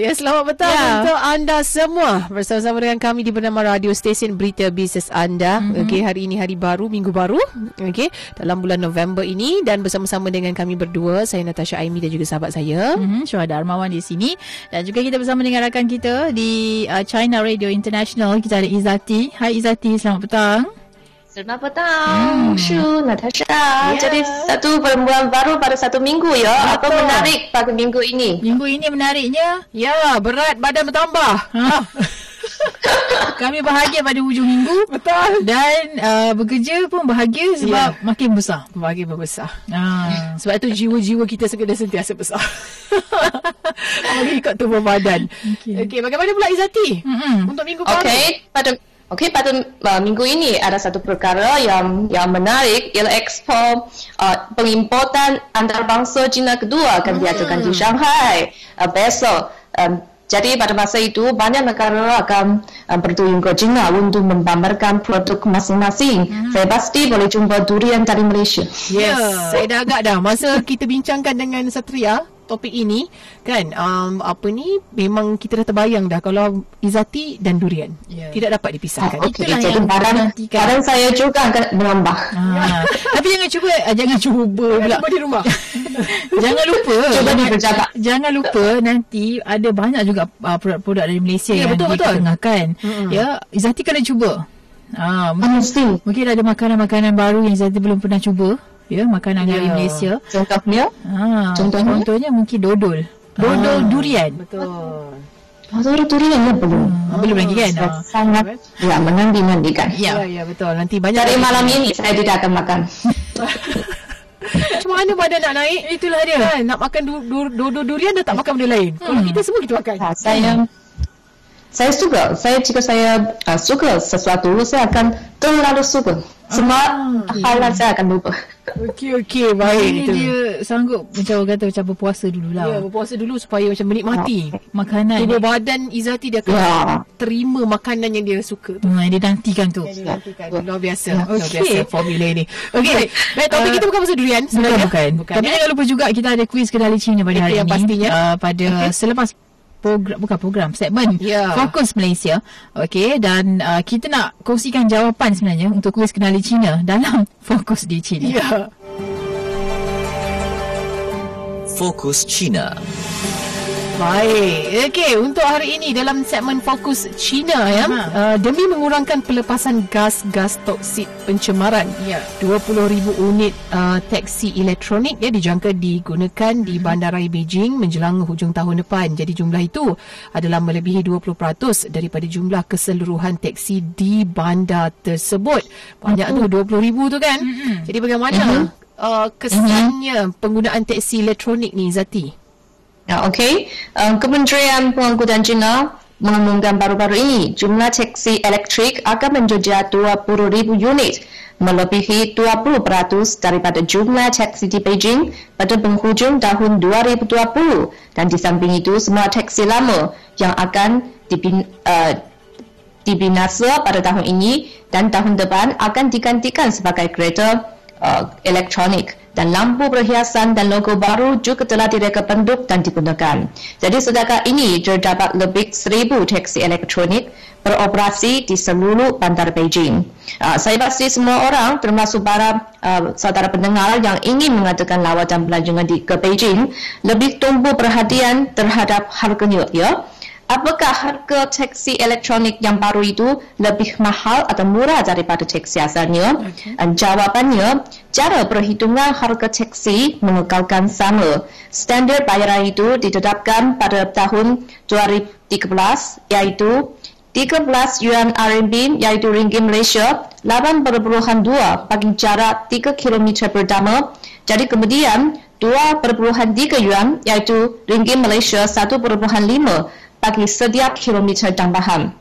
Ya, selamat petang ya. untuk anda semua bersama-sama dengan kami di bernama Radio Stesen Berita Bisnes Anda. Mm-hmm. Okey, hari ini hari baru, minggu baru. Okey, dalam bulan November ini dan bersama-sama dengan kami berdua, saya Natasha Aimi dan juga sahabat saya. Mm-hmm, Syuhada Armawan di sini dan juga kita bersama dengan rakan kita di uh, China Radio International. Kita ada Izati. Hai Izati, selamat petang. Selamat petang, hmm. Shu, Natasha. Yeah. Jadi satu perempuan baru pada satu minggu ya. Betul. Apa menarik pada minggu ini? Minggu ini menariknya? Ya, berat badan bertambah. Ha. Kami bahagia pada hujung minggu. Betul. Dan uh, bekerja pun bahagia sebab yeah. makin besar. Makin membesar. Ha. Sebab itu jiwa-jiwa kita sekadar sentiasa besar. Makin ikut tubuh badan. Okey, okay, bagaimana pula Izati? Mm-hmm. Untuk minggu baru? Okey, pada Okey, pada uh, minggu ini ada satu perkara yang yang menarik ialah ekspor uh, pengimportan antarabangsa China kedua akan hmm. diadakan di Shanghai uh, besok. Um, jadi pada masa itu banyak negara akan uh, bertuyung ke China untuk memamerkan produk masing-masing. Hmm. Saya pasti boleh jumpa durian dari Malaysia. Yes, yeah. saya dah agak dah. Masa kita bincangkan dengan Satria, topik ini kan um, apa ni memang kita dah terbayang dah kalau izati dan durian. Yeah. tidak dapat dipisahkan. Oh, okay. itulah Jadi yang barang, barang saya juga akan menambah ah. tapi jangan cuba uh, jangan cuba pula. cuba di rumah. Jangan lupa. Cuba di berjabat jangan lupa nanti ada banyak juga uh, produk-produk dari Malaysia yeah, yang betul, diketengahkan mm-hmm. ya izati kena cuba. Ah, mungkin, mungkin ada makanan-makanan baru yang Izati belum pernah cuba ya makanan ya. dari Malaysia. Contohnya? Ha, contohnya? contohnya mungkin dodol. Dodol ha. durian. Betul. Dodol durian ya belum. Hmm. Belum lagi kan? Ha. Sangat ya menanti-nantikan. Ya. ya, ya betul. Nanti banyak dari malam ini saya tidak akan makan. Macam mana badan nak naik? Itulah dia. Kan? Nak makan dodol du- du- du- durian dah tak makan benda lain. Hmm. Kalau kita semua kita makan. Ha, saya saya suka. Saya jika saya uh, suka sesuatu, saya akan terlalu suka. Semua ah, hal okay. saya akan lupa. Okey, okey. Baik. Ini itu. dia sanggup macam orang kata macam berpuasa dulu lah. Ya, berpuasa dulu supaya macam menikmati oh. makanan. Tubuh badan Izati dia akan ya. terima makanan yang dia suka. Hmm, dia nantikan tu. Yang dia nantikan. Luar biasa. Okay. Luar biasa formula ini. Okey. Baik, topik uh, kita bukan pasal durian. Bukan, bukan. bukan. Tapi ya? jangan lupa juga kita ada kuis kedai Cina pada hari ini. Pastinya. Uh, pada okay. selepas program bukan program segmen yeah. fokus Malaysia okey dan uh, kita nak kongsikan jawapan sebenarnya untuk kuis kenali Cina dalam fokus di Cina yeah. fokus Cina Baik. Okey, untuk hari ini dalam segmen fokus China ya, uh, demi mengurangkan pelepasan gas-gas toksik pencemaran, ya. 20,000 unit uh, taksi elektronik ya dijangka digunakan di bandaraya Beijing menjelang hujung tahun depan. Jadi jumlah itu adalah melebihi 20% daripada jumlah keseluruhan taksi di bandar tersebut. Banyak uh-huh. tu 20,000 tu kan. Uh-huh. Jadi bagaimana uh-huh. uh, kesannya uh-huh. penggunaan taksi elektronik ni Zati? Ya, Okey, um, Kementerian Pengangkutan China mengumumkan baru-baru ini jumlah taksi elektrik akan menjejak 20,000 unit melebihi 20% daripada jumlah taksi di Beijing pada penghujung tahun 2020 dan di samping itu semua taksi lama yang akan dibin, uh, dibinasa pada tahun ini dan tahun depan akan digantikan sebagai kereta uh, elektronik dan lampu perhiasan dan logo baru juga telah direka penduk dan digunakan. Jadi setakat ini terdapat lebih seribu taksi elektronik beroperasi di seluruh bandar Beijing. Uh, saya pasti semua orang termasuk para uh, saudara pendengar yang ingin mengadakan lawatan pelancongan di ke Beijing lebih tumbuh perhatian terhadap harganya ya. Apakah harga taksi elektronik yang baru itu lebih mahal atau murah daripada taksi asalnya? Okay. Jawapannya, cara perhitungan harga taksi mengekalkan sama. Standard bayaran itu ditetapkan pada tahun 2013 iaitu 13 yuan RMB iaitu ringgit Malaysia 8.2 bagi jarak 3 km pertama. Jadi kemudian 2.3 yuan iaitu ringgit Malaysia 1.5 bagi setiap kilometer tambahan.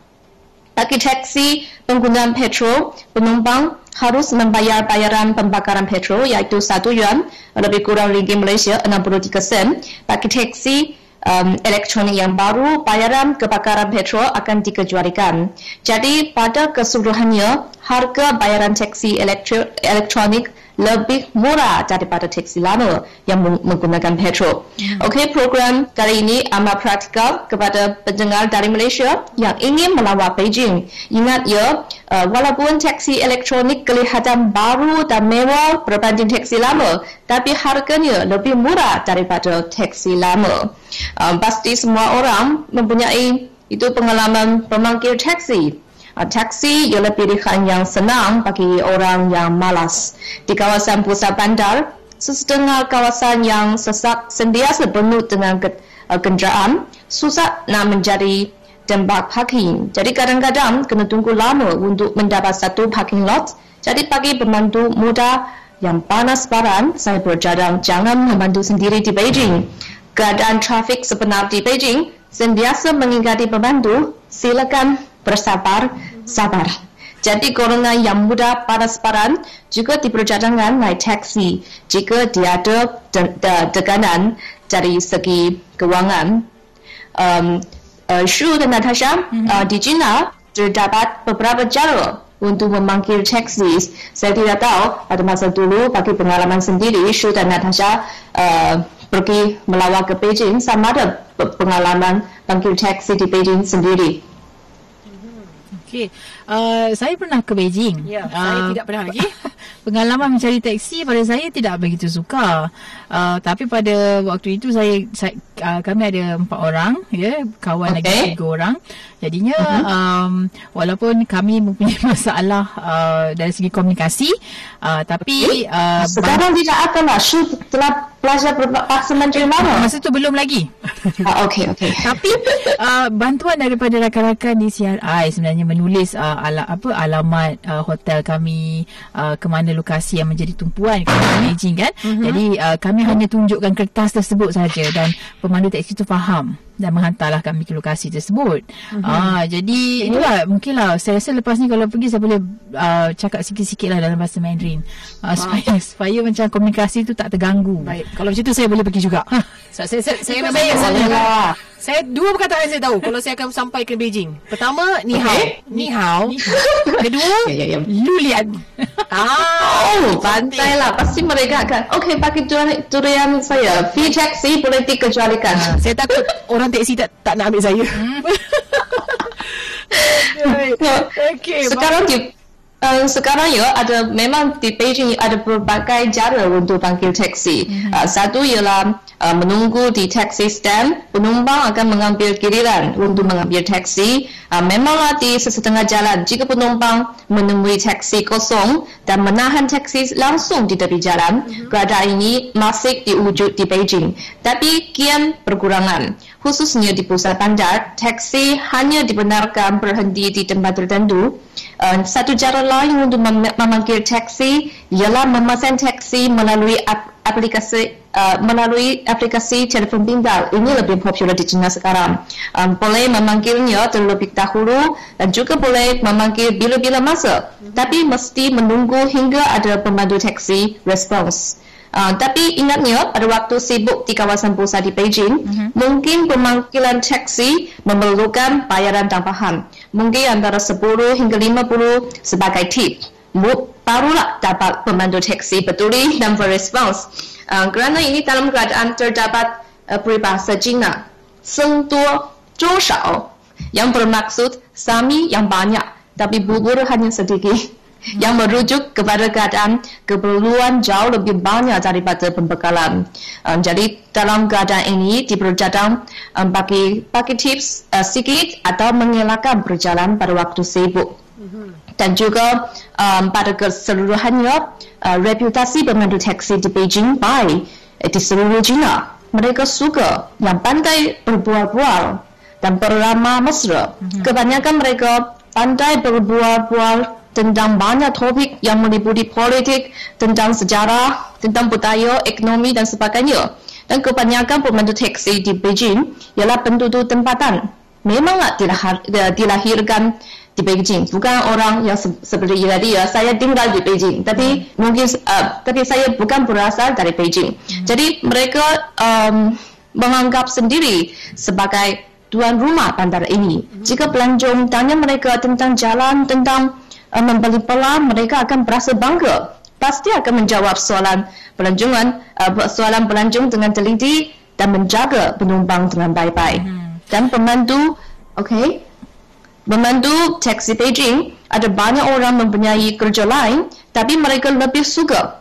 Bagi taksi penggunaan petrol, penumpang harus membayar bayaran pembakaran petrol iaitu 1 yuan lebih kurang ringgit Malaysia 63 sen. Bagi taksi um, elektronik yang baru, bayaran kebakaran petrol akan dikecualikan. Jadi pada keseluruhannya, harga bayaran taksi elektronik lebih murah daripada taksi lama yang menggunakan petrol. Hmm. Okey, program kali ini amat praktikal kepada pendengar dari Malaysia yang ingin melawat Beijing. Ingat ya, uh, walaupun taksi elektronik kelihatan baru dan mewah berbanding taksi lama, tapi harganya lebih murah daripada taksi lama. Um, pasti semua orang mempunyai itu pengalaman memanggil taksi uh, taksi ialah pilihan yang senang bagi orang yang malas. Di kawasan pusat bandar, sesetengah kawasan yang sesak sentiasa penuh dengan uh, kenderaan, susah nak menjadi tempat parking. Jadi kadang-kadang kena tunggu lama untuk mendapat satu parking lot. Jadi bagi pemandu muda yang panas baran, saya bercadang jangan memandu sendiri di Beijing. Keadaan trafik sebenar di Beijing sentiasa mengingati pemandu, silakan bersabar, sabar. Jadi golongan yang muda panas-paran juga diberi cadangan naik taksi jika dia ada tekanan dari segi kewangan. Um, uh, Shu dan Natasha, mm-hmm. uh, di China terdapat beberapa cara untuk memanggil taksi. Saya tidak tahu pada masa dulu bagi pengalaman sendiri Shu dan Natasha uh, pergi melawat ke Beijing sama ada pengalaman panggil taksi di Beijing sendiri. Okey. Uh, saya pernah ke Beijing. Ya, uh, saya tidak pernah lagi. pengalaman mencari teksi pada saya tidak begitu suka. Uh, tapi pada waktu itu saya, saya uh, kami ada empat orang, ya, kawan okay. lagi tiga orang. Jadinya uh-huh. um, walaupun kami mempunyai masalah uh, dari segi komunikasi, uh, tapi uh, sekarang tidak akan lah. telah pelajar bahasa Mandarin mana? Masa tu belum lagi. uh, okey, okey. tapi uh, bantuan daripada rakan-rakan di CRI sebenarnya menulis uh, ala, apa alamat uh, hotel kami uh, ke mana lokasi yang menjadi tumpuan ke Beijing kan. Uh-huh. Jadi uh, kami hanya tunjukkan kertas tersebut saja dan pemandu teksi itu faham dan menghantarlah kami ke lokasi tersebut. Uh-huh. Ah jadi itulah mungkinlah saya rasa lepas ni kalau pergi saya boleh uh, cakap sikit-sikit lah dalam bahasa Mandarin uh, supaya supaya macam komunikasi tu tak terganggu. Baik. Kalau macam tu saya boleh pergi juga. so, saya saya saya memang saya, saya dua perkataan saya tahu kalau saya akan sampai ke Beijing. Pertama ni hao, ni hao. Kedua ya ya ya. Lulian. ah, oh, lah. Pasti mereka akan okey pakai durian saya. Fee taxi boleh dikecualikan. Uh, saya takut orang orang teksi tak tak nak ambil saya. Hmm. okay, sekarang di uh, sekarang ya ada memang di Beijing ada berbagai cara untuk panggil taksi. Mm-hmm. Uh, satu ialah uh, menunggu di taxi stand, penumpang akan mengambil giliran untuk mengambil taksi. Uh, memanglah di sesetengah jalan jika penumpang menemui taksi kosong dan menahan taksi langsung di tepi jalan, mm-hmm. keadaan ini masih diwujud di Beijing. Tapi kian berkurangan khususnya di pusat bandar, taksi hanya dibenarkan berhenti di tempat tertentu. Uh, satu cara lain untuk mem- memanggil taksi ialah memesan taksi melalui ap- aplikasi uh, melalui aplikasi telefon pintar. Ini lebih popular di China sekarang. Um, boleh memanggilnya terlebih dahulu dan juga boleh memanggil bila-bila masa. Tapi mesti menunggu hingga ada pemandu taksi respons. Uh, tapi ingatnya pada waktu sibuk di kawasan pusat di Beijing, uh-huh. mungkin pemanggilan taksi memerlukan bayaran tambahan. Mungkin antara 10 hingga 50 sebagai tip. Barulah dapat pemandu taksi peduli dan berespons. Uh, kerana ini dalam keadaan terdapat uh, peribahasa Cina, Seng Zhou Shao, yang bermaksud sami yang banyak, tapi bubur hanya sedikit yang merujuk kepada keadaan keperluan jauh lebih banyak daripada pembekalan. Um, jadi dalam keadaan ini diperjadang um, bagi bagi tips uh, sedikit atau mengelakkan berjalan pada waktu sibuk. Dan juga um, pada keseluruhannya uh, reputasi pemandu taksi di Beijing baik di seluruh China. Mereka suka yang pandai berbual-bual dan beramah mesra. Mm-hmm. Kebanyakan mereka pandai berbual-bual tentang banyak topik yang meliputi politik, tentang sejarah, tentang budaya, ekonomi dan sebagainya. Dan kebanyakan pemandu taksi di Beijing ialah penduduk tempatan. Memanglah dilahir, dilahirkan di Beijing. Bukan orang yang se- seperti dia, saya tinggal di Beijing. Tapi hmm. mungkin, uh, tapi saya bukan berasal dari Beijing. Hmm. Jadi mereka um, menganggap sendiri sebagai tuan rumah bandar ini. Jika pelancong tanya mereka tentang jalan, tentang uh, membeli pelan, mereka akan berasa bangga. Pasti akan menjawab soalan pelancongan, uh, soalan pelancong dengan teliti dan menjaga penumpang dengan baik-baik. Hmm. Dan pemandu, okay, pemandu taksi Beijing ada banyak orang mempunyai kerja lain, tapi mereka lebih suka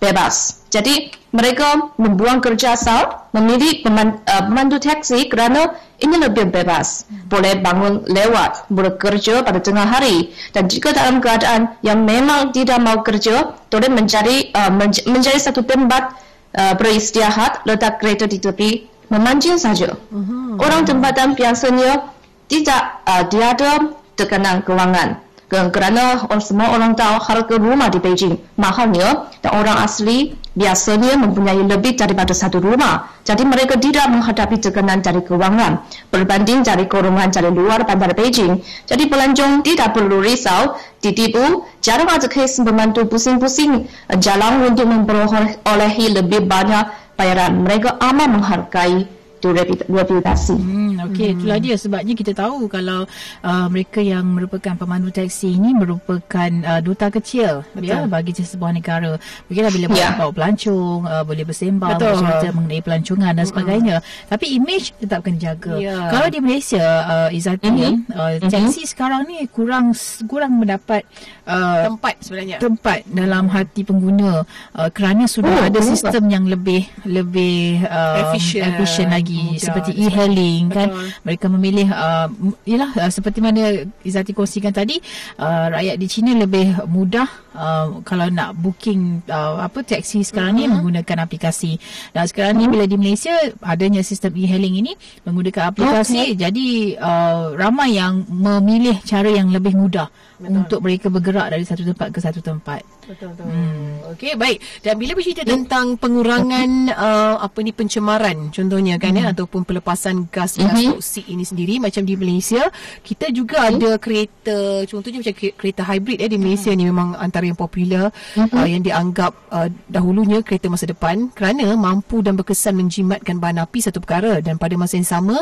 bebas. Jadi mereka membuang kerja asal, memilih uh, pemandu taksi kerana ini lebih bebas. Boleh bangun lewat, boleh kerja pada tengah hari. Dan jika dalam keadaan yang memang tidak mau kerja, boleh mencari uh, menj- mencari satu tempat uh, beristirahat, letak kereta di tepi, memancing saja. Uh-huh. Orang tempatan biasanya tidak uh, tiada tekanan kewangan kerana semua orang tahu harga rumah di Beijing mahalnya dan orang asli biasanya mempunyai lebih daripada satu rumah. Jadi mereka tidak menghadapi tekanan dari kewangan berbanding dari golongan dari luar bandar Beijing. Jadi pelancong tidak perlu risau ditipu. Jarang ada kes membantu pusing-pusing jalan untuk memperolehi lebih banyak bayaran. Mereka aman menghargai tu reputasi. Hmm, Okey, hmm. itulah dia sebabnya kita tahu kalau uh, mereka yang merupakan pemandu taksi ini merupakan uh, duta kecil ya bagi sebuah negara. Mungkinlah bila yeah. bawa pelancong, uh, boleh bersembang cerita mengenai pelancongan dan sebagainya. Hmm. Tapi image tetap kena jaga. Yeah. Kalau di Malaysia uh, Izati mm-hmm. uh, taksi mm-hmm. sekarang ni kurang kurang mendapat uh, tempat sebenarnya. Tempat dalam hati pengguna uh, kerana sudah oh, ada sistem yang lebih lebih uh, efficient. efficient lagi lagi Mudah. seperti e-hailing kan mereka memilih uh, yalah uh, seperti mana Izati kongsikan tadi uh, rakyat di China lebih mudah uh, kalau nak booking uh, apa taksi sekarang uh-huh. ni menggunakan aplikasi dan sekarang ni bila di Malaysia adanya sistem e-hailing ini menggunakan aplikasi okay. jadi uh, ramai yang memilih cara yang lebih mudah Betul. untuk mereka bergerak dari satu tempat ke satu tempat betul betul. Hmm. Okey, baik. Dan bila bercerita tentang pengurangan uh, apa ni pencemaran contohnya kan ya, hmm. ya ataupun pelepasan gas gas hmm. toksik ini sendiri macam di Malaysia, kita juga hmm. ada kereta contohnya macam kereta hybrid ya di Malaysia hmm. ni memang antara yang popular hmm. uh, yang dianggap uh, dahulunya kereta masa depan kerana mampu dan berkesan menjimatkan bahan api satu perkara dan pada masa yang sama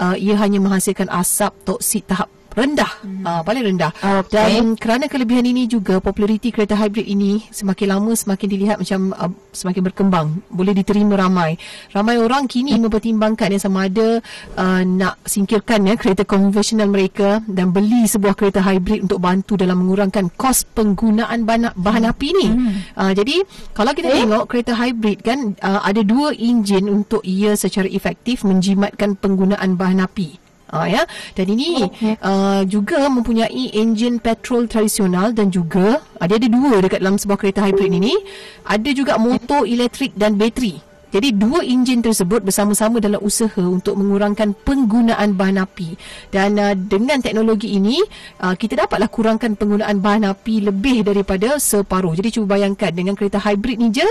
uh, ia hanya menghasilkan asap toksik tahap rendah hmm. uh, paling rendah okay. dan kerana kelebihan ini juga populariti kereta hybrid ini semakin lama semakin dilihat macam uh, semakin berkembang boleh diterima ramai ramai orang kini hmm. mempertimbangkan yang sama ada uh, nak singkirkan ya kereta konvensional mereka dan beli sebuah kereta hybrid untuk bantu dalam mengurangkan kos penggunaan bahan, bahan hmm. api ni hmm. uh, jadi kalau kita eh? tengok kereta hybrid kan uh, ada dua enjin untuk ia secara efektif menjimatkan penggunaan bahan api Uh, ya. Dan ini okay. uh, juga mempunyai enjin petrol tradisional dan juga ada ada dua dekat dalam sebuah kereta hybrid ini. Ada juga motor elektrik dan bateri jadi dua enjin tersebut bersama-sama dalam usaha untuk mengurangkan penggunaan bahan api. Dan uh, dengan teknologi ini, uh, kita dapatlah kurangkan penggunaan bahan api lebih daripada separuh. Jadi cuba bayangkan dengan kereta hybrid ni je,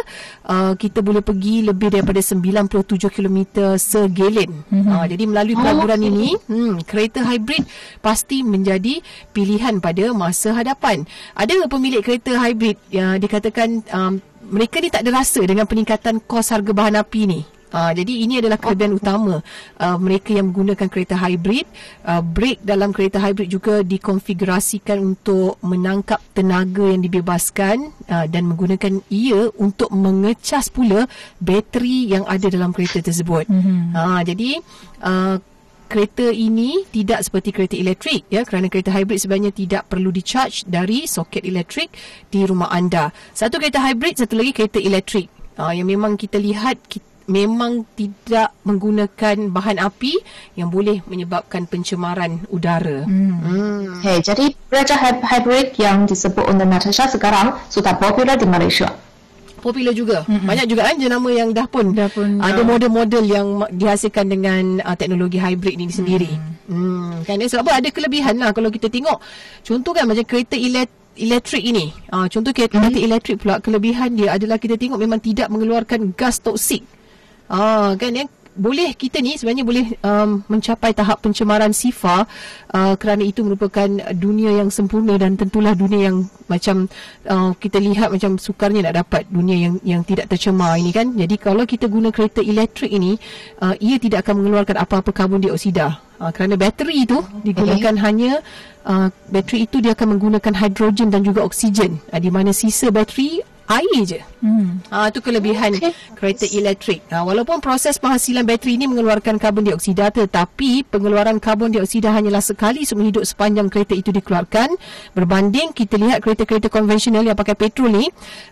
uh, kita boleh pergi lebih daripada 97 km segelen. Mm-hmm. Uh, jadi melalui pelaburan oh, ini, hmm, kereta hybrid pasti menjadi pilihan pada masa hadapan. Ada pemilik kereta hybrid yang dikatakan um, mereka ni tak ada rasa dengan peningkatan kos harga bahan api ni. Uh, jadi ini adalah kelebihan oh. utama uh, mereka yang menggunakan kereta hybrid. Uh, brake dalam kereta hybrid juga dikonfigurasikan untuk menangkap tenaga yang dibebaskan uh, dan menggunakan ia untuk mengecas pula bateri yang ada dalam kereta tersebut. Mm-hmm. Uh, jadi uh, kereta ini tidak seperti kereta elektrik ya kerana kereta hybrid sebenarnya tidak perlu di-charge dari soket elektrik di rumah anda. Satu kereta hybrid, satu lagi kereta elektrik. Uh, yang memang kita lihat kita memang tidak menggunakan bahan api yang boleh menyebabkan pencemaran udara. Hmm. Hmm. Hey, jadi kereta hybrid yang disebut oleh Natasha sekarang sudah popular di Malaysia popular juga. Mm-hmm. Banyak juga kan jenama yang dah pun, dah pun ada uh, model-model yang dihasilkan dengan uh, teknologi hybrid ni sendiri. Mm. Hmm. Kan eh, sebab apa ada kelebihan lah kalau kita tengok. Contoh kan macam kereta elektrik elektrik ini. Uh, contoh kereta mm-hmm. elektrik pula kelebihan dia adalah kita tengok memang tidak mengeluarkan gas toksik. Ah uh, kan ya boleh kita ni sebenarnya boleh um, mencapai tahap pencemaran sifa uh, kerana itu merupakan dunia yang sempurna dan tentulah dunia yang macam uh, kita lihat macam sukarnya nak dapat dunia yang yang tidak tercemar ini kan. Jadi kalau kita guna kereta elektrik ini uh, ia tidak akan mengeluarkan apa-apa karbon dioksida. Uh, kerana bateri itu digunakan okay. hanya uh, bateri itu dia akan menggunakan hidrogen dan juga oksigen. Uh, di mana sisa bateri air je. Hmm. Ah tu kelebihan okay. kereta elektrik. Ah walaupun proses penghasilan bateri ini mengeluarkan karbon dioksida tetapi pengeluaran karbon dioksida hanyalah sekali seumur hidup sepanjang kereta itu dikeluarkan berbanding kita lihat kereta-kereta konvensional yang pakai petrol ni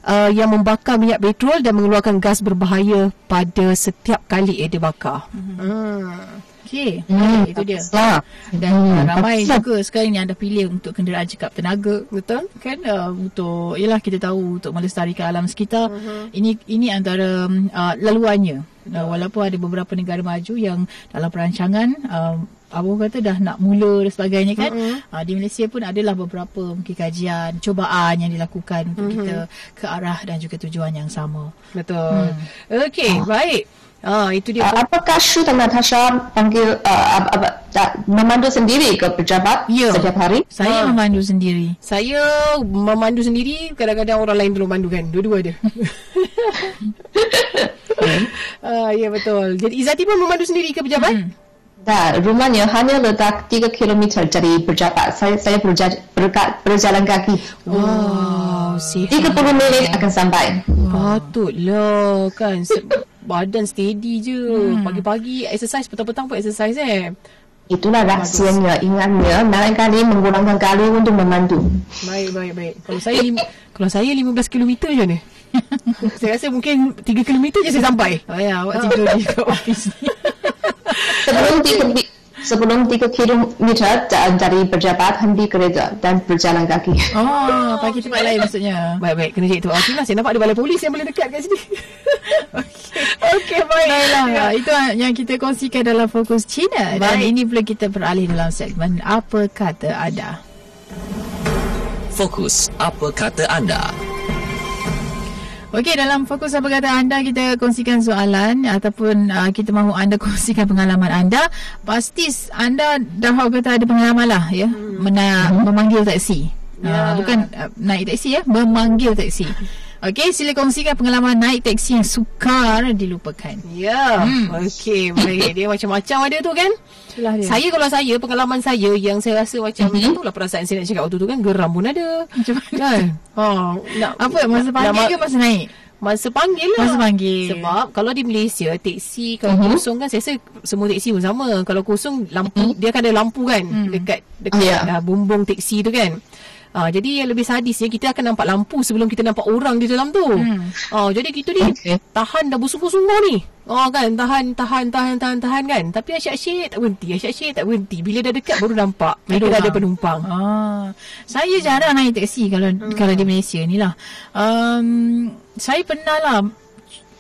uh, yang membakar minyak petrol dan mengeluarkan gas berbahaya pada setiap kali dia bakar. Hmm. hmm. Okey, hmm, itu dia. Lah. Dan hmm, ramai tak juga sekarang ni ada pilih untuk kenderaan cekap tenaga, betul? Kan uh, untuk ialah kita tahu untuk melestarikan alam sekitar. Uh-huh. Ini ini antara uh, laluannya. Uh, walaupun ada beberapa negara maju yang dalam perancangan uh, Abang kata dah nak mula dan sebagainya kan. Uh-huh. Uh, di Malaysia pun adalah beberapa mungkin kajian, cubaan yang dilakukan untuk uh-huh. kita ke arah dan juga tujuan yang sama. Betul. Hmm. Okey, uh. baik. Ah, itu dia. Uh, apakah Shu dan Natasha panggil uh, apa, apa, uh, memandu sendiri ke pejabat ya. setiap hari? Saya uh. memandu sendiri. Saya memandu sendiri, kadang-kadang orang lain tolong mandu kan. Dua-dua ada. uh, ya betul. Jadi Izati pun memandu sendiri ke pejabat? Hmm. Tak, rumahnya hanya letak 3 km dari pejabat. Saya saya berja, berka, berjalan kaki. Wow, sihat. 30 minit akan sampai. Patutlah kan badan steady je. Hmm. Pagi-pagi exercise, petang-petang pun exercise eh. Itulah rahsianya. Ingatnya, lain kali menggunakan kali untuk memandu. Baik, baik, baik. Kalau saya kalau saya 15 km je ni. saya rasa mungkin 3 km je saya sampai. Oh ya, awak tidur di office ni. Sebelum 3 sebelum 3 km dari pejabat henti kereta dan berjalan kaki. Oh, pagi tempat lain maksudnya. Baik-baik, kena cek tu. Okey lah, saya nampak ada balai polis yang boleh dekat kat sini. Okey, okay, baik. Baiklah, ya. itu yang kita kongsikan dalam Fokus Cina. Baik. Dan ini pula kita beralih dalam segmen Apa Kata Anda. Fokus Apa Kata Anda. Okey, dalam fokus apa kata anda, kita kongsikan soalan ataupun uh, kita mahu anda kongsikan pengalaman anda. Pasti anda dah kata ada pengalaman lah ya, hmm. Mena- hmm. memanggil taksi. Yeah. Uh, bukan uh, naik taksi ya, memanggil taksi. Okey, sila kongsikan pengalaman naik teksi yang sukar dilupakan. Ya. Yeah. Hmm. Okey, baik. Dia macam-macam ada tu kan? Itulah dia. Saya kalau saya, pengalaman saya yang saya rasa macam mm-hmm. itulah perasaan saya nak cakap waktu tu kan. Geram pun ada. Macam mana? Kan? Ha, nak, Apa, masa panggil nak, ke masa naik? Masa panggil lah. Masa panggil. Sebab kalau di Malaysia, teksi kalau uh-huh. kosong kan, saya rasa semua teksi pun sama. Kalau kosong, lampu uh-huh. dia akan ada lampu kan. Uh-huh. Dekat dekat uh, yeah. uh, bumbung teksi tu kan. Uh, jadi yang lebih sadisnya kita akan nampak lampu sebelum kita nampak orang di dalam tu. Hmm. Uh, jadi kita ni okay. tahan dah bersungguh-sungguh ni. Oh kan tahan tahan tahan tahan tahan kan. Tapi asyik-asyik tak berhenti, asyik-asyik tak berhenti. Bila dah dekat baru nampak mereka dah ada penumpang. Ah. Saya jarang naik teksi kalau hmm. kalau di Malaysia ni lah. Um, saya pernah lah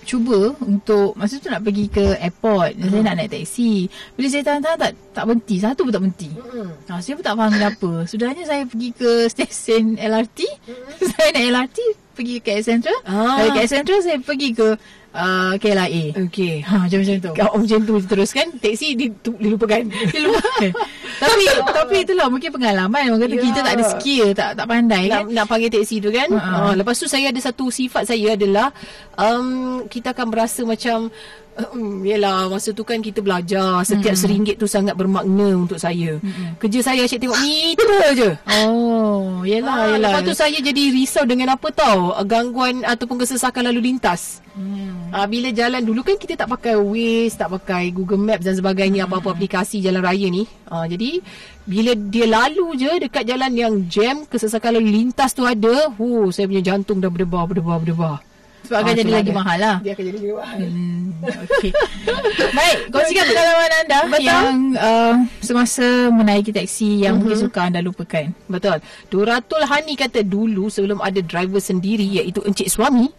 cuba untuk masa tu nak pergi ke airport hmm. saya nak naik taksi bila saya tahan-tahan tak tak berhenti satu pun tak berhenti hmm. ha, saya pun tak faham kenapa sudahnya saya pergi ke stesen LRT hmm. saya naik LRT pergi ke Central ah. dari KL Central saya pergi ke uh, KLIA. Okey. Ha macam-macam tu. Kau macam tu teruskan teksi di, tu, dilupakan. dilupakan. tapi tapi itulah mungkin pengalaman orang kata ya. kita tak ada skill, tak tak pandai nak, kan. Nak panggil teksi tu kan. Uh-huh. Uh, lepas tu saya ada satu sifat saya adalah um, kita akan berasa macam Um, yelah masa tu kan kita belajar Setiap hmm. seringgit tu sangat bermakna untuk saya hmm. Kerja saya asyik tengok meter je Oh yelah, ha, yelah Lepas tu saya jadi risau dengan apa tau Gangguan ataupun kesesakan lalu lintas hmm. ha, Bila jalan dulu kan kita tak pakai Waze Tak pakai Google Maps dan sebagainya hmm. Apa-apa aplikasi jalan raya ni ha, Jadi bila dia lalu je dekat jalan yang jam Kesesakan lalu lintas tu ada huh, Saya punya jantung dah berdebar, berdebar, berdebar sebab akan oh, jadi lagi mahal lah. Dia akan jadi lagi mahal. Hmm, okay. Baik, kongsikan pengalaman anda Betul. yang uh, semasa menaiki teksi yang uh-huh. mungkin suka anda lupakan. Betul. Duratul Hani kata dulu sebelum ada driver sendiri iaitu encik suami,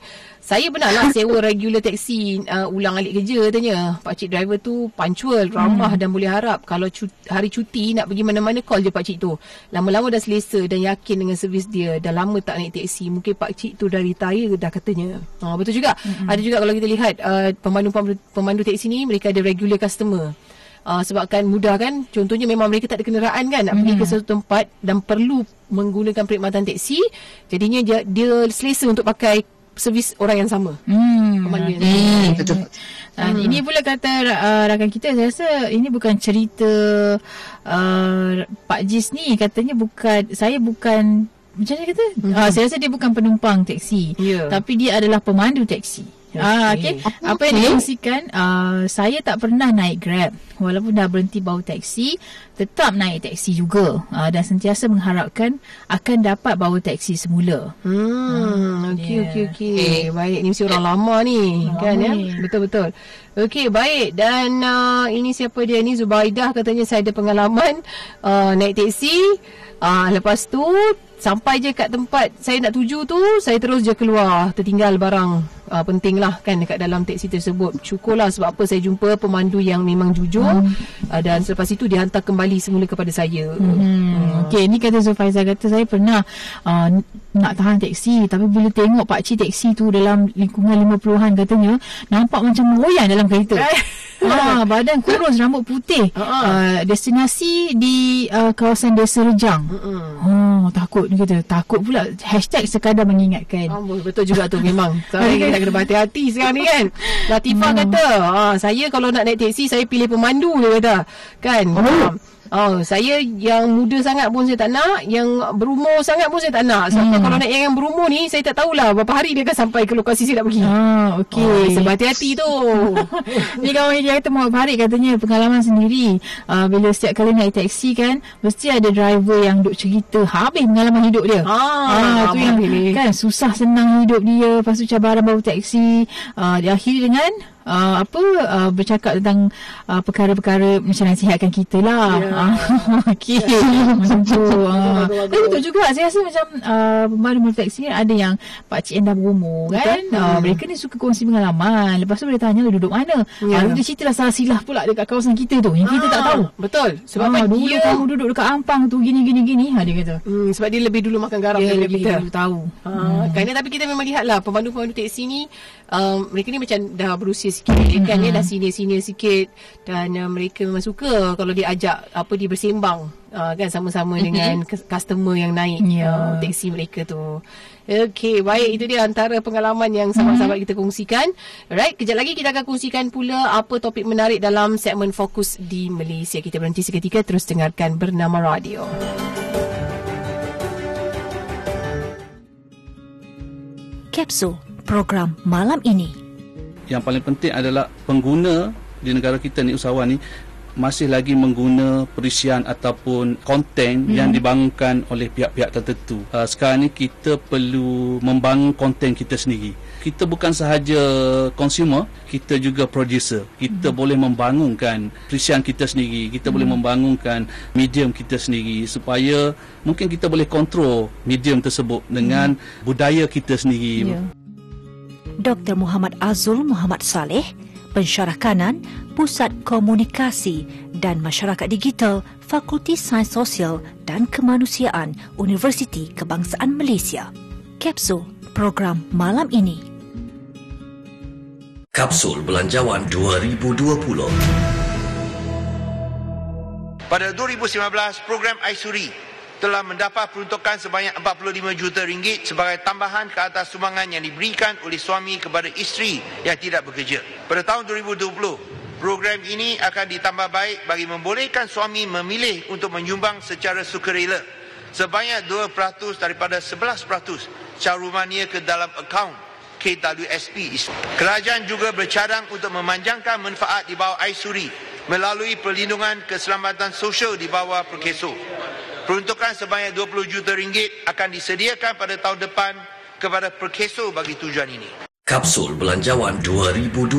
Saya pernah lah sewa regular taxi uh, ulang alik kerja katanya. Pak cik driver tu punctual, ramah hmm. dan boleh harap kalau cuti, hari cuti nak pergi mana-mana call je pak cik tu. Lama-lama dah selesa dan yakin dengan servis dia. Dah lama tak naik taxi. Mungkin pak cik tu dah retire dah katanya. Ha, betul juga. Hmm. Ada juga kalau kita lihat uh, pemandu pemandu taxi ni mereka ada regular customer. Uh, sebabkan mudah kan contohnya memang mereka tak ada kenderaan kan nak mm. pergi ke satu tempat dan perlu menggunakan perkhidmatan teksi jadinya dia, dia selesa untuk pakai servis orang yang sama hmm. hmm. betul dan hmm. ini pula kata uh, rakan kita saya rasa ini bukan cerita uh, Pak Jis ni katanya bukan saya bukan macam mana kata hmm. uh, saya rasa dia bukan penumpang teksi yeah. tapi dia adalah pemandu teksi Ah, okay. Apa, Apa yang dikongsikan, uh, saya tak pernah naik Grab. Walaupun dah berhenti bawa taksi, tetap naik taksi juga. Uh, dan sentiasa mengharapkan akan dapat bawa taksi semula. Hmm, okey, yeah. okey, okey. Okay. Baik, ni mesti orang lama ni. Lama kan, ya? Betul-betul. Okey, baik. Dan uh, ini siapa dia ni? Zubaidah katanya saya ada pengalaman uh, naik taksi. Uh, lepas tu, sampai je kat tempat saya nak tuju tu, saya terus je keluar. Tertinggal barang uh, penting lah kan dekat dalam teksi tersebut. Syukurlah sebab apa saya jumpa pemandu yang memang jujur hmm. uh, dan selepas itu dihantar kembali semula kepada saya. Hmm. Hmm. Okey, ni kata Zulfaiza kata saya pernah uh, nak tahan teksi tapi bila tengok pak cik teksi tu dalam lingkungan 50-an katanya nampak macam meroyan dalam kereta. Ah, badan kurus, rambut putih. Uh-huh. Uh, destinasi di uh, kawasan Desa Rejang. Uh-uh. Oh, takut ni kata. Takut pula. Hashtag sekadar mengingatkan. Oh, betul juga tu memang. Saya kita kena berhati-hati sekarang ni kan. Latifah hmm. kata, ah, saya kalau nak naik teksi, saya pilih pemandu dia kata. Kan? Oh. Oh, saya yang muda sangat pun saya tak nak, yang berumur sangat pun saya tak nak. Sebab hmm. kalau nak yang berumur ni, saya tak tahulah berapa hari dia akan sampai ke lokasi saya nak pergi. Ah, okey. Oh, sebab hati-hati tu. ni kawan dia kata Muhammad Farid katanya pengalaman sendiri. Uh, bila setiap kali naik taksi kan, mesti ada driver yang duk cerita habis pengalaman hidup dia. Ah, ah tu yang ni. kan susah senang hidup dia, lepas tu cabaran bawa taksi, uh, dia akhiri dengan uh, apa uh, bercakap tentang uh, perkara-perkara macam nasihatkan kita lah. Yeah. Uh, okay. macam tu. Uh. Tapi betul juga. Saya rasa macam uh, pemandu multitask ni ada yang pakcik yang dah berumur kan. Uh, mereka ni suka kongsi pengalaman. Lepas tu boleh tanya lu duduk mana. Yeah. Uh, dia cerita lah silah pula dekat kawasan kita tu. Yang kita tak tahu. Betul. Sebab uh, dulu dia... kamu duduk dekat Ampang tu gini-gini-gini. Ha, dia kata. Hmm, sebab dia lebih dulu makan garam dia lebih kita. dulu tahu. Uh, hmm. Kerana tapi kita memang lihat lah pemandu-pemandu teksi ni um, mereka ni macam dah berusia sikit mm-hmm. kan dia dah senior-senior sikit dan uh, mereka memang suka kalau dia ajak apa dia bersembang uh, kan sama-sama mm-hmm. dengan customer yang naik yeah. uh, teksi mereka tu. Okey, baik itu dia antara pengalaman yang sahabat-sahabat kita kongsikan. Alright, kejap lagi kita akan kongsikan pula apa topik menarik dalam segmen fokus di Malaysia. Kita berhenti seketika terus dengarkan bernama radio. Kapsul program malam ini. Yang paling penting adalah pengguna di negara kita ni usahawan ni masih lagi mengguna perisian ataupun konten hmm. yang dibangunkan oleh pihak-pihak tertentu. Uh, sekarang ni kita perlu membangun konten kita sendiri. Kita bukan sahaja consumer, kita juga producer. Kita hmm. boleh membangunkan perisian kita sendiri. Kita hmm. boleh membangunkan medium kita sendiri supaya mungkin kita boleh kontrol medium tersebut dengan hmm. budaya kita sendiri. Yeah. Dr. Muhammad Azul Muhammad Saleh, pensyarah kanan Pusat Komunikasi dan Masyarakat Digital Fakulti Sains Sosial dan Kemanusiaan Universiti Kebangsaan Malaysia. Kapsul program malam ini. Kapsul Belanjawan 2020. Pada 2019, program Aisuri telah mendapat peruntukan sebanyak 45 juta ringgit sebagai tambahan ke atas sumbangan yang diberikan oleh suami kepada isteri yang tidak bekerja. Pada tahun 2020, program ini akan ditambah baik bagi membolehkan suami memilih untuk menyumbang secara sukarela sebanyak 2% daripada 11% carumannya ke dalam akaun KWSP. Kerajaan juga bercadang untuk memanjangkan manfaat di bawah Aisuri melalui perlindungan keselamatan sosial di bawah Perkeso. Peruntukan sebanyak 20 juta ringgit akan disediakan pada tahun depan kepada Perkeso bagi tujuan ini. Kapsul Belanjawan 2020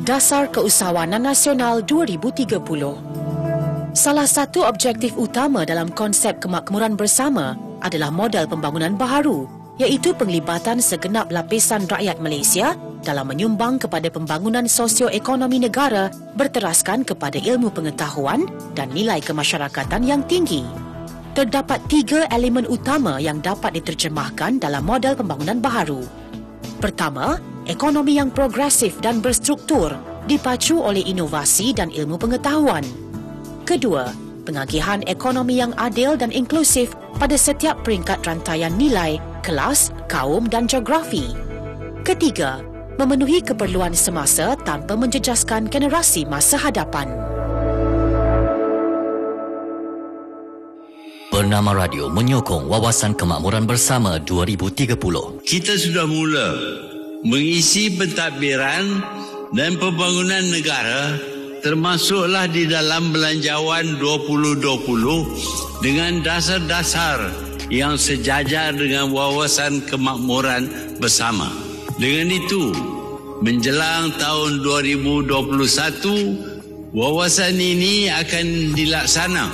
Dasar Keusahawanan Nasional 2030 Salah satu objektif utama dalam konsep kemakmuran bersama adalah model pembangunan baharu iaitu penglibatan segenap lapisan rakyat Malaysia dalam menyumbang kepada pembangunan sosioekonomi negara berteraskan kepada ilmu pengetahuan dan nilai kemasyarakatan yang tinggi. Terdapat tiga elemen utama yang dapat diterjemahkan dalam model pembangunan baharu. Pertama, ekonomi yang progresif dan berstruktur dipacu oleh inovasi dan ilmu pengetahuan. Kedua, pengagihan ekonomi yang adil dan inklusif pada setiap peringkat rantaian nilai kelas, kaum dan geografi. Ketiga, memenuhi keperluan semasa tanpa menjejaskan generasi masa hadapan. Bernama Radio menyokong Wawasan Kemakmuran Bersama 2030. Kita sudah mula mengisi pentadbiran dan pembangunan negara termasuklah di dalam belanjawan 2020 dengan dasar-dasar yang sejajar dengan wawasan kemakmuran bersama. Dengan itu, menjelang tahun 2021, wawasan ini akan dilaksana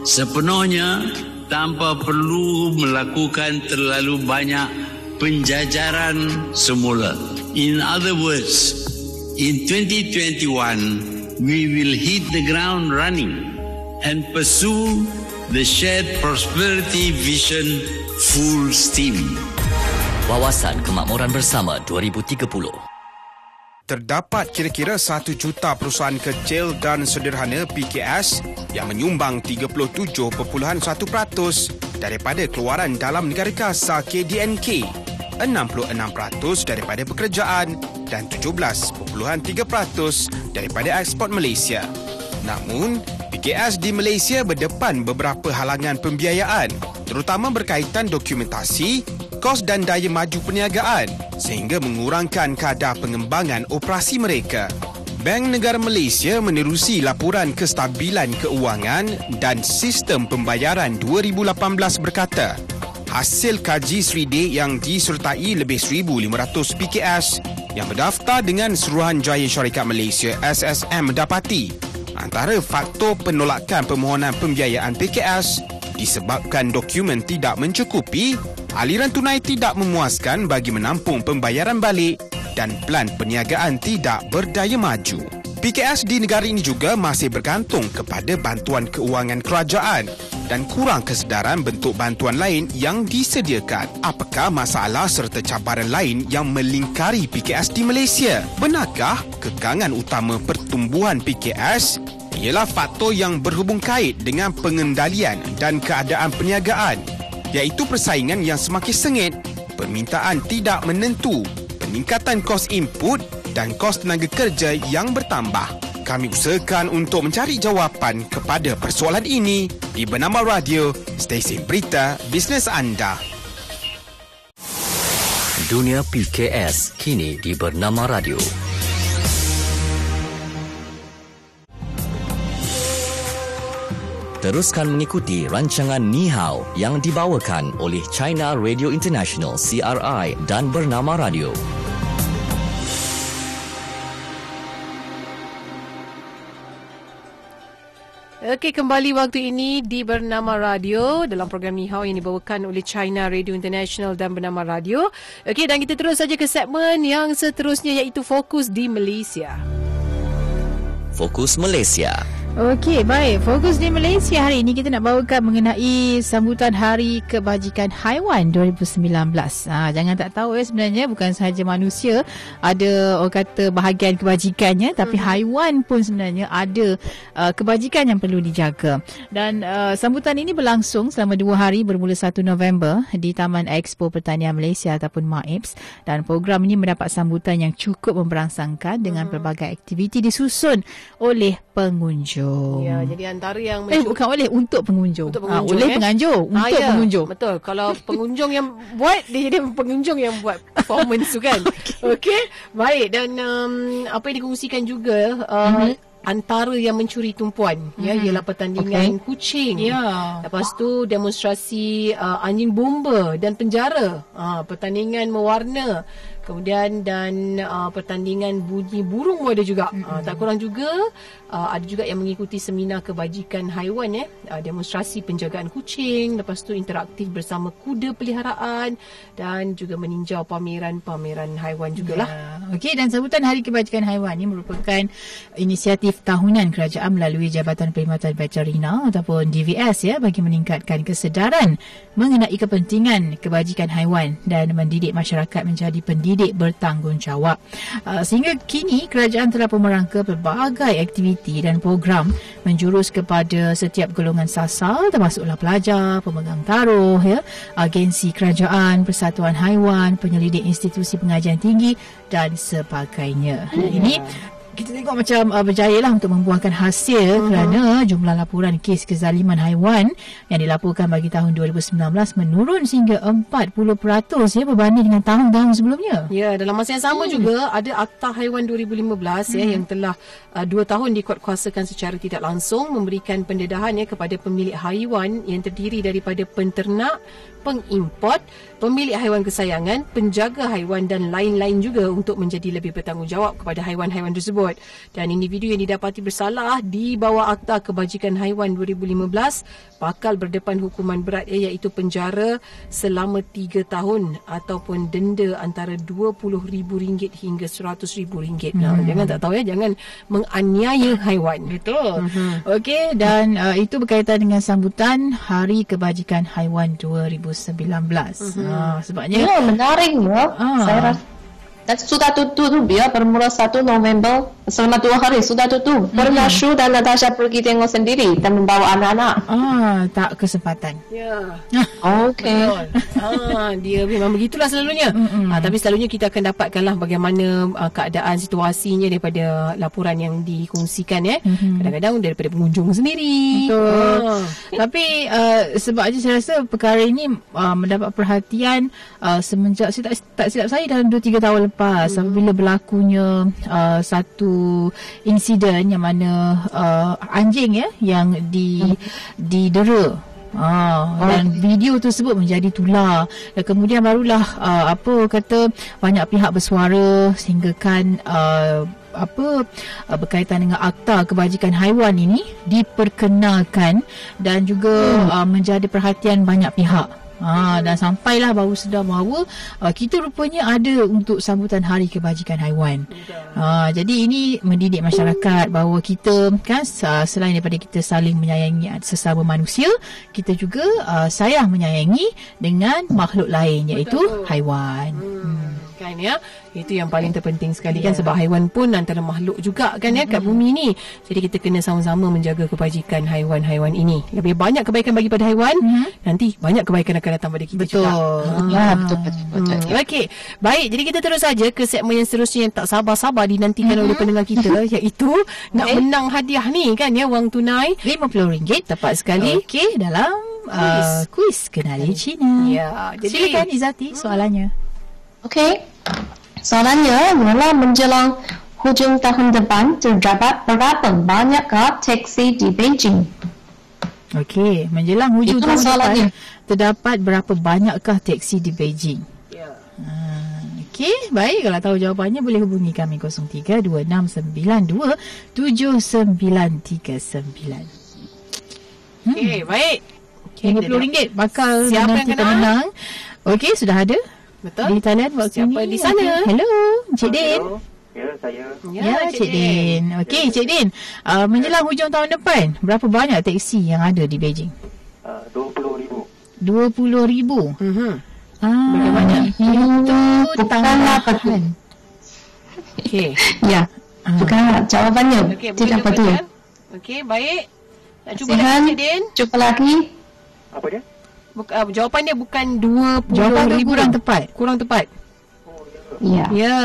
sepenuhnya tanpa perlu melakukan terlalu banyak penjajaran semula. In other words, in 2021, we will hit the ground running and pursue the shared prosperity vision full steam. Wawasan Kemakmuran Bersama 2030. Terdapat kira-kira 1 juta perusahaan kecil dan sederhana PKS yang menyumbang 37.1% daripada keluaran dalam negara kasar KDNK, 66% daripada pekerjaan dan 17.3% daripada ekspor Malaysia. Namun, PKS di Malaysia berdepan beberapa halangan pembiayaan terutama berkaitan dokumentasi, kos dan daya maju perniagaan sehingga mengurangkan kadar pengembangan operasi mereka. Bank Negara Malaysia menerusi laporan kestabilan keuangan dan sistem pembayaran 2018 berkata, hasil kaji Sri D yang disertai lebih 1,500 PKS yang berdaftar dengan Suruhanjaya Syarikat Malaysia SSM mendapati Antara faktor penolakan permohonan pembiayaan PKS disebabkan dokumen tidak mencukupi, aliran tunai tidak memuaskan bagi menampung pembayaran balik dan plan perniagaan tidak berdaya maju. PKS di negara ini juga masih bergantung kepada bantuan keuangan kerajaan dan kurang kesedaran bentuk bantuan lain yang disediakan. Apakah masalah serta cabaran lain yang melingkari PKS di Malaysia? Benarkah kekangan utama pertumbuhan PKS ialah faktor yang berhubung kait dengan pengendalian dan keadaan perniagaan iaitu persaingan yang semakin sengit, permintaan tidak menentu, peningkatan kos input dan kos tenaga kerja yang bertambah. Kami usahakan untuk mencari jawapan kepada persoalan ini di Bernama Radio, stesen berita bisnes anda. Dunia PKS kini di Bernama Radio. Teruskan mengikuti rancangan Ni Hao yang dibawakan oleh China Radio International CRI dan Bernama Radio. Okey, kembali waktu ini di Bernama Radio dalam program Ni Hao yang dibawakan oleh China Radio International dan Bernama Radio. Okey, dan kita terus saja ke segmen yang seterusnya iaitu Fokus di Malaysia. Fokus Malaysia. Okey, baik. Fokus di Malaysia hari ini kita nak bawakan mengenai sambutan Hari Kebajikan Haiwan 2019. Ha, jangan tak tahu ya sebenarnya bukan sahaja manusia ada orang kata bahagian kebajikannya tapi hmm. haiwan pun sebenarnya ada uh, kebajikan yang perlu dijaga. Dan uh, sambutan ini berlangsung selama dua hari bermula 1 November di Taman Expo Pertanian Malaysia ataupun MAIPS dan program ini mendapat sambutan yang cukup memberangsangkan dengan hmm. pelbagai aktiviti disusun oleh pengunjung pengunjung. Ya, jadi antara yang Eh bukan oleh untuk pengunjung. Untuk pengunjung ha, oleh eh? pengunjung, ah, untuk ya, pengunjung. Betul. Kalau pengunjung yang buat dia jadi pengunjung yang buat performance tu kan. Okey. Okay? Baik dan um, apa yang dikongsikan juga uh, mm-hmm antara yang mencuri tumpuan hmm. ya ialah pertandingan okay. kucing. Ya. Lepas tu demonstrasi uh, anjing bomba dan penjara. Uh, pertandingan mewarna Kemudian dan uh, pertandingan bunyi burung pun ada juga. Mm-hmm. Uh, tak kurang juga uh, ada juga yang mengikuti seminar kebajikan haiwan ya. Uh, demonstrasi penjagaan kucing, lepas tu interaktif bersama kuda peliharaan dan juga meninjau pameran-pameran haiwan jugalah. Yeah. Okey dan sambutan Hari Kebajikan Haiwan ini merupakan inisiatif tahunan kerajaan melalui Jabatan Perkhidmatan Veterina ataupun DVS ya bagi meningkatkan kesedaran mengenai kepentingan kebajikan haiwan dan mendidik masyarakat menjadi pendidik pendidik bertanggungjawab. Uh, sehingga kini kerajaan telah pemerangka pelbagai aktiviti dan program menjurus kepada setiap golongan sasar termasuklah pelajar, pemegang taruh, ya, agensi kerajaan, persatuan haiwan, penyelidik institusi pengajian tinggi dan sebagainya. Ini kita tengok macam uh, berjaya lah untuk membuahkan hasil uh-huh. kerana jumlah laporan kes kezaliman haiwan yang dilaporkan bagi tahun 2019 menurun sehingga 40% ya berbanding dengan tahun-tahun sebelumnya. Ya, dalam masa yang sama hmm. juga ada Akta Haiwan 2015 ya, hmm. ya yang telah uh, dua tahun dikuatkuasakan secara tidak langsung memberikan pendedahan ya kepada pemilik haiwan yang terdiri daripada penternak, pengimport, pemilik haiwan kesayangan, penjaga haiwan dan lain-lain juga untuk menjadi lebih bertanggungjawab kepada haiwan-haiwan tersebut. Dan individu yang didapati bersalah di bawah Akta Kebajikan Haiwan 2015 bakal berdepan hukuman berat iaitu penjara selama 3 tahun ataupun denda antara RM20,000 hingga RM100,000. Nah, hmm. jangan tak tahu ya, jangan menganiaya haiwan. Betul. Mm-hmm. Okey dan uh, itu berkaitan dengan sambutan Hari Kebajikan Haiwan 2019. 2019. Mm-hmm. Uh, sebabnya ya menarik ya. Uh. Saya rasa dan sudah tutup tu biar bermula 1 November selama dua hari sudah tutup. Hmm. Pernah Shu dan Natasha pergi tengok sendiri dan membawa anak-anak. Ah, tak kesempatan. Ya. Okey. ah, dia memang begitulah selalunya. Hmm. Ah, tapi selalunya kita akan dapatkanlah bagaimana uh, keadaan situasinya daripada laporan yang dikongsikan ya. Hmm. Kadang-kadang daripada pengunjung sendiri. Betul. Ah. Tapi uh, sebab aja saya rasa perkara ini uh, mendapat perhatian uh, semenjak saya tak, tak silap saya dalam 2 3 tahun lepas hmm. apabila berlakunya uh, satu insiden yang mana uh, anjing ya yang di hmm. didera Ah, oh. dan video tersebut menjadi tular dan kemudian barulah uh, apa kata banyak pihak bersuara sehinggakan uh, apa uh, berkaitan dengan akta kebajikan haiwan ini diperkenalkan dan juga hmm. uh, menjadi perhatian banyak pihak Ha, dan sampailah baru sedar bahawa uh, kita rupanya ada untuk sambutan Hari Kebajikan Haiwan. Ha, jadi ini mendidik masyarakat bahawa kita kan selain daripada kita saling menyayangi sesama manusia, kita juga uh, sayang menyayangi dengan makhluk lain iaitu Betul. haiwan. Hmm. Kan ya itu yang paling terpenting sekali yeah. kan ya. sebab haiwan pun antara makhluk juga kan ya mm-hmm. kat bumi ni jadi kita kena sama-sama menjaga kebajikan haiwan-haiwan ini lebih banyak kebaikan bagi pada haiwan mm-hmm. nanti banyak kebaikan akan datang pada kita betul. juga betul ya betul betul, betul. Hmm. okey baik jadi kita terus saja ke segmen yang seterusnya yang tak sabar-sabar dinantikan mm-hmm. oleh pendengar kita iaitu okay. nak menang hadiah ni kan ya wang tunai RM50 tepat sekali okey dalam uh, kuis kenali Cina ya jadi silakan Izati soalannya okey Soalannya adalah menjelang hujung tahun depan terdapat berapa banyakkah teksi di Beijing? Okey, menjelang hujung Itu tahun soalannya. depan terdapat berapa banyakkah teksi di Beijing? Ya. Hmm, okey, baik. Kalau tahu jawapannya boleh hubungi kami 0326927939. Okey, baik. RM50 bakal Siapa nanti yang menang. Okey, sudah ada? Betul. Di talian waktu Siapa ini. di sana? Hello, Cik Din. Ya, saya. Ya, ya Cik Din. Okey, Cik Din. Uh, menjelang hujung tahun depan, berapa banyak teksi yang ada di Beijing? Uh, 20,000. 20,000? Mhm. Ah, Bagaimana? Itu tambahan. Okey. Ya. Uh. Bukan jawapannya. Okay, Tidak betul. Okey, baik. Nak cuba lagi, Cik Din? Cuba lagi. Apa dia? Buka, uh, jawapan dia bukan 20 Jawapan ribu. kurang tepat. Kurang tepat. Ya. Ya.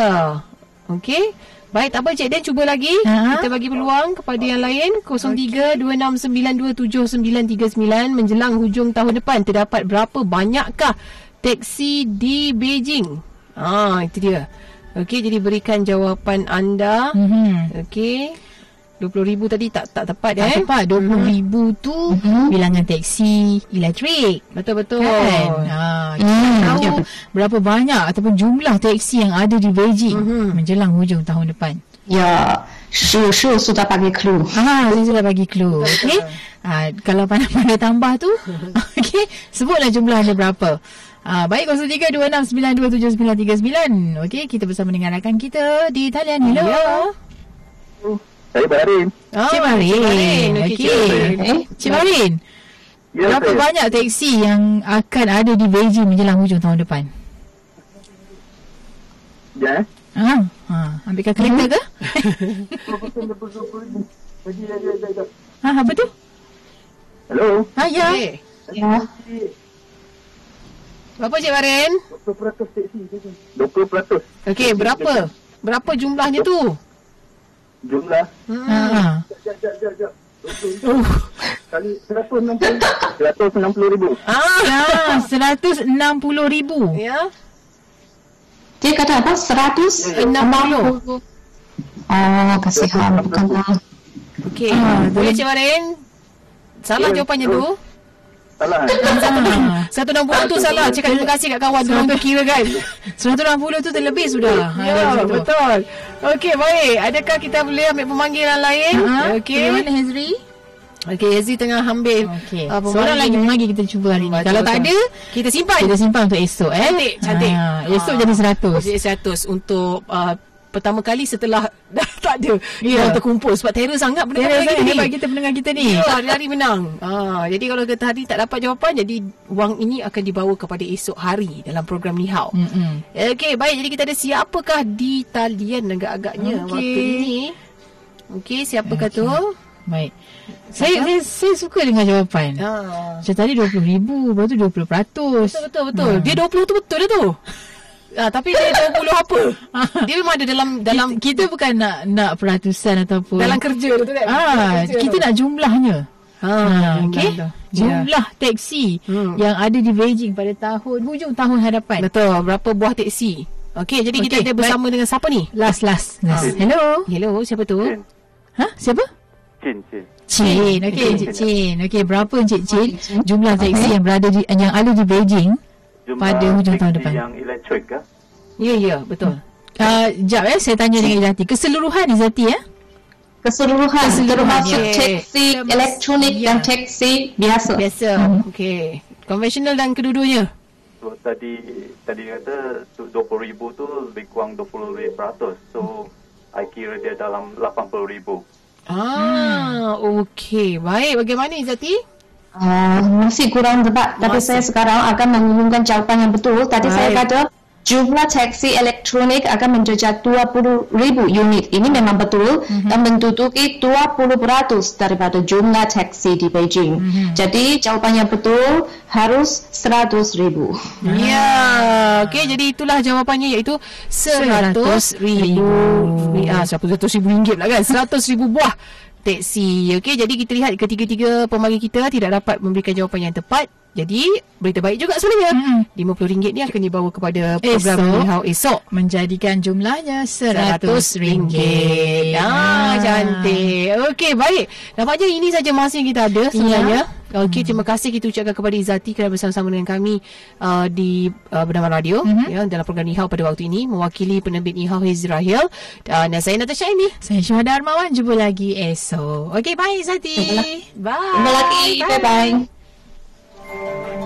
Okey. Baik, tak apa Cik Dan cuba lagi. Ha? Kita bagi peluang kepada yang lain. 0326927939 menjelang hujung tahun depan terdapat berapa banyakkah teksi di Beijing? Ah, itu dia. Okey, jadi berikan jawapan anda. Mm-hmm. Okey. 20,000 tadi tak tak tepat tak eh. tepat 20,000 mm-hmm. tu mm-hmm. bilangan teksi elektrik. Betul-betul. Kan? Ha, kita mm. tahu berapa banyak ataupun jumlah teksi yang ada di Beijing mm-hmm. menjelang hujung tahun depan. Ya, Shu Shu sudah bagi clue. Ha, saya sudah bagi clue. Okey. Ha, kalau pandai-pandai tambah tu, okey, sebutlah jumlahnya berapa. Uh, baik 0326927939. Okey, kita bersama dengan rakan kita di talian. Hello. Ya. Saya Barin. Oh, Cik Barin. Okey. Okay. Cik Barin. Ya, Berapa saya. banyak teksi yang akan ada di Beijing menjelang hujung tahun depan? Ya. Ha, ha. ambilkan kereta ke? ha, apa tu? Hello. Ha, ya. Okay. Ya. Berapa Cik Barin? 20% teksi. 20%. Okey, berapa? Berapa jumlahnya tu? Jumlah. Ha. Jap, jap, jap, jap. Uh. Kali 160 160 ribu. Ah, 160 ribu. Ya. Dia kata apa? 160. Oh, kasihan bukanlah. Okey. Ah, boleh Cik Marin? Salah yeah, jawapannya tu. Salah. Satu enam puluh tu salah. Cakap terima kasih kat kawan tu untuk kira kan. Satu enam puluh tu terlebih sudah. Ya, ha, betul. Okey, baik. Adakah kita boleh ambil pemanggilan lain? Ha? Okey. Mana Hezri? Okey, Hezri tengah ambil. Okey. Uh, Seorang lagi memanggil kita cuba hari ni. Kalau tak ada, kita simpan. Kita simpan untuk esok. Eh? Cantik, cantik. Ha, esok ha. jadi seratus. Jadi seratus untuk uh, pertama kali setelah dah tak ada yeah. yang terkumpul sebab terror sangat pendengar kita ni. Hebat kita pendengar kita ni. Ya, hari-hari menang. Ha, jadi kalau kita hari tak dapat jawapan, jadi wang ini akan dibawa kepada esok hari dalam program Ni Hao. Mm-hmm. Okey, baik. Jadi kita ada siapakah di talian agak-agaknya okay. waktu ini. Okey, siapakah okay. tu? Baik. Saya, saya saya suka dengan jawapan. Ha. Macam tadi 20 ribu, lepas tu 20 Betul, betul, betul. Ha. Dia 20 tu betul dah tu. Ah, tapi dia 20 apa? dia memang ada dalam dalam kita, kita bukan nak nak peratusan ataupun dalam kerja tu kan. Ah, kerja kita tu. nak jumlahnya. Ha, ha okey. Jumlah yeah. teksi hmm. yang ada di Beijing pada tahun hujung tahun hadapan. Betul. Berapa buah teksi? Okey, jadi okay. kita ada bersama Baik. dengan siapa ni? Last last. last. Hello. Hello, siapa tu? Chin. Ha? Siapa? Chin, Chin. Chin. Okey, Cik Chin. Okey, berapa Cik Chin jumlah teksi okay. yang berada di yang ada di Beijing? Jumlah pada hujung tahun depan. Yang elektrik ke? Ya, ya, betul. Hmm. Uh, jap eh, saya tanya dengan Izati. Keseluruhan Izati ya? Keseluruhan, Keseluruhan termasuk yeah. teksi Termas- elektronik yeah. dan teksi biasa. Biasa, hmm. okey. Konvensional dan kedua-duanya? So, tadi tadi kata 20 ribu tu lebih kurang 20 peratus. So, I kira dia dalam 80 ribu. Ah, hmm. okey. Baik, bagaimana Izati? Uh, masih kurang tepat. Tapi saya sekarang akan mengumumkan jawapan yang betul. Tadi Baik. saya kata jumlah taksi elektronik akan menjejak 20,000 unit. Ini memang betul mm-hmm. dan menduduki 20% daripada jumlah taksi di Beijing. Mm-hmm. jadi jawapan yang betul harus 100,000 ya okey jadi itulah jawapannya iaitu 100,000 ya 100,000 ringgit lah kan 100,000 buah teksi. Okey, jadi kita lihat ketiga-tiga pemanggil kita tidak dapat memberikan jawapan yang tepat. Jadi, berita baik juga sebenarnya. Hmm. RM50 ni akan dibawa kepada program Nihau esok. Menjadikan jumlahnya RM100. Ah, cantik. Okey, baik. Nampaknya ini saja masa yang kita ada sebenarnya. Ya. Okey, terima kasih kita ucapkan kepada Izati kerana bersama-sama dengan kami uh, di uh, Bernama Radio mm-hmm. ya, dalam program Nihau pada waktu ini mewakili penerbit Nihau Hizrahil uh, dan saya Natasha ini. Saya Syuhada Armawan. Jumpa lagi esok. Okey, bye Izati. Bye. Jumpa lagi. Bye-bye.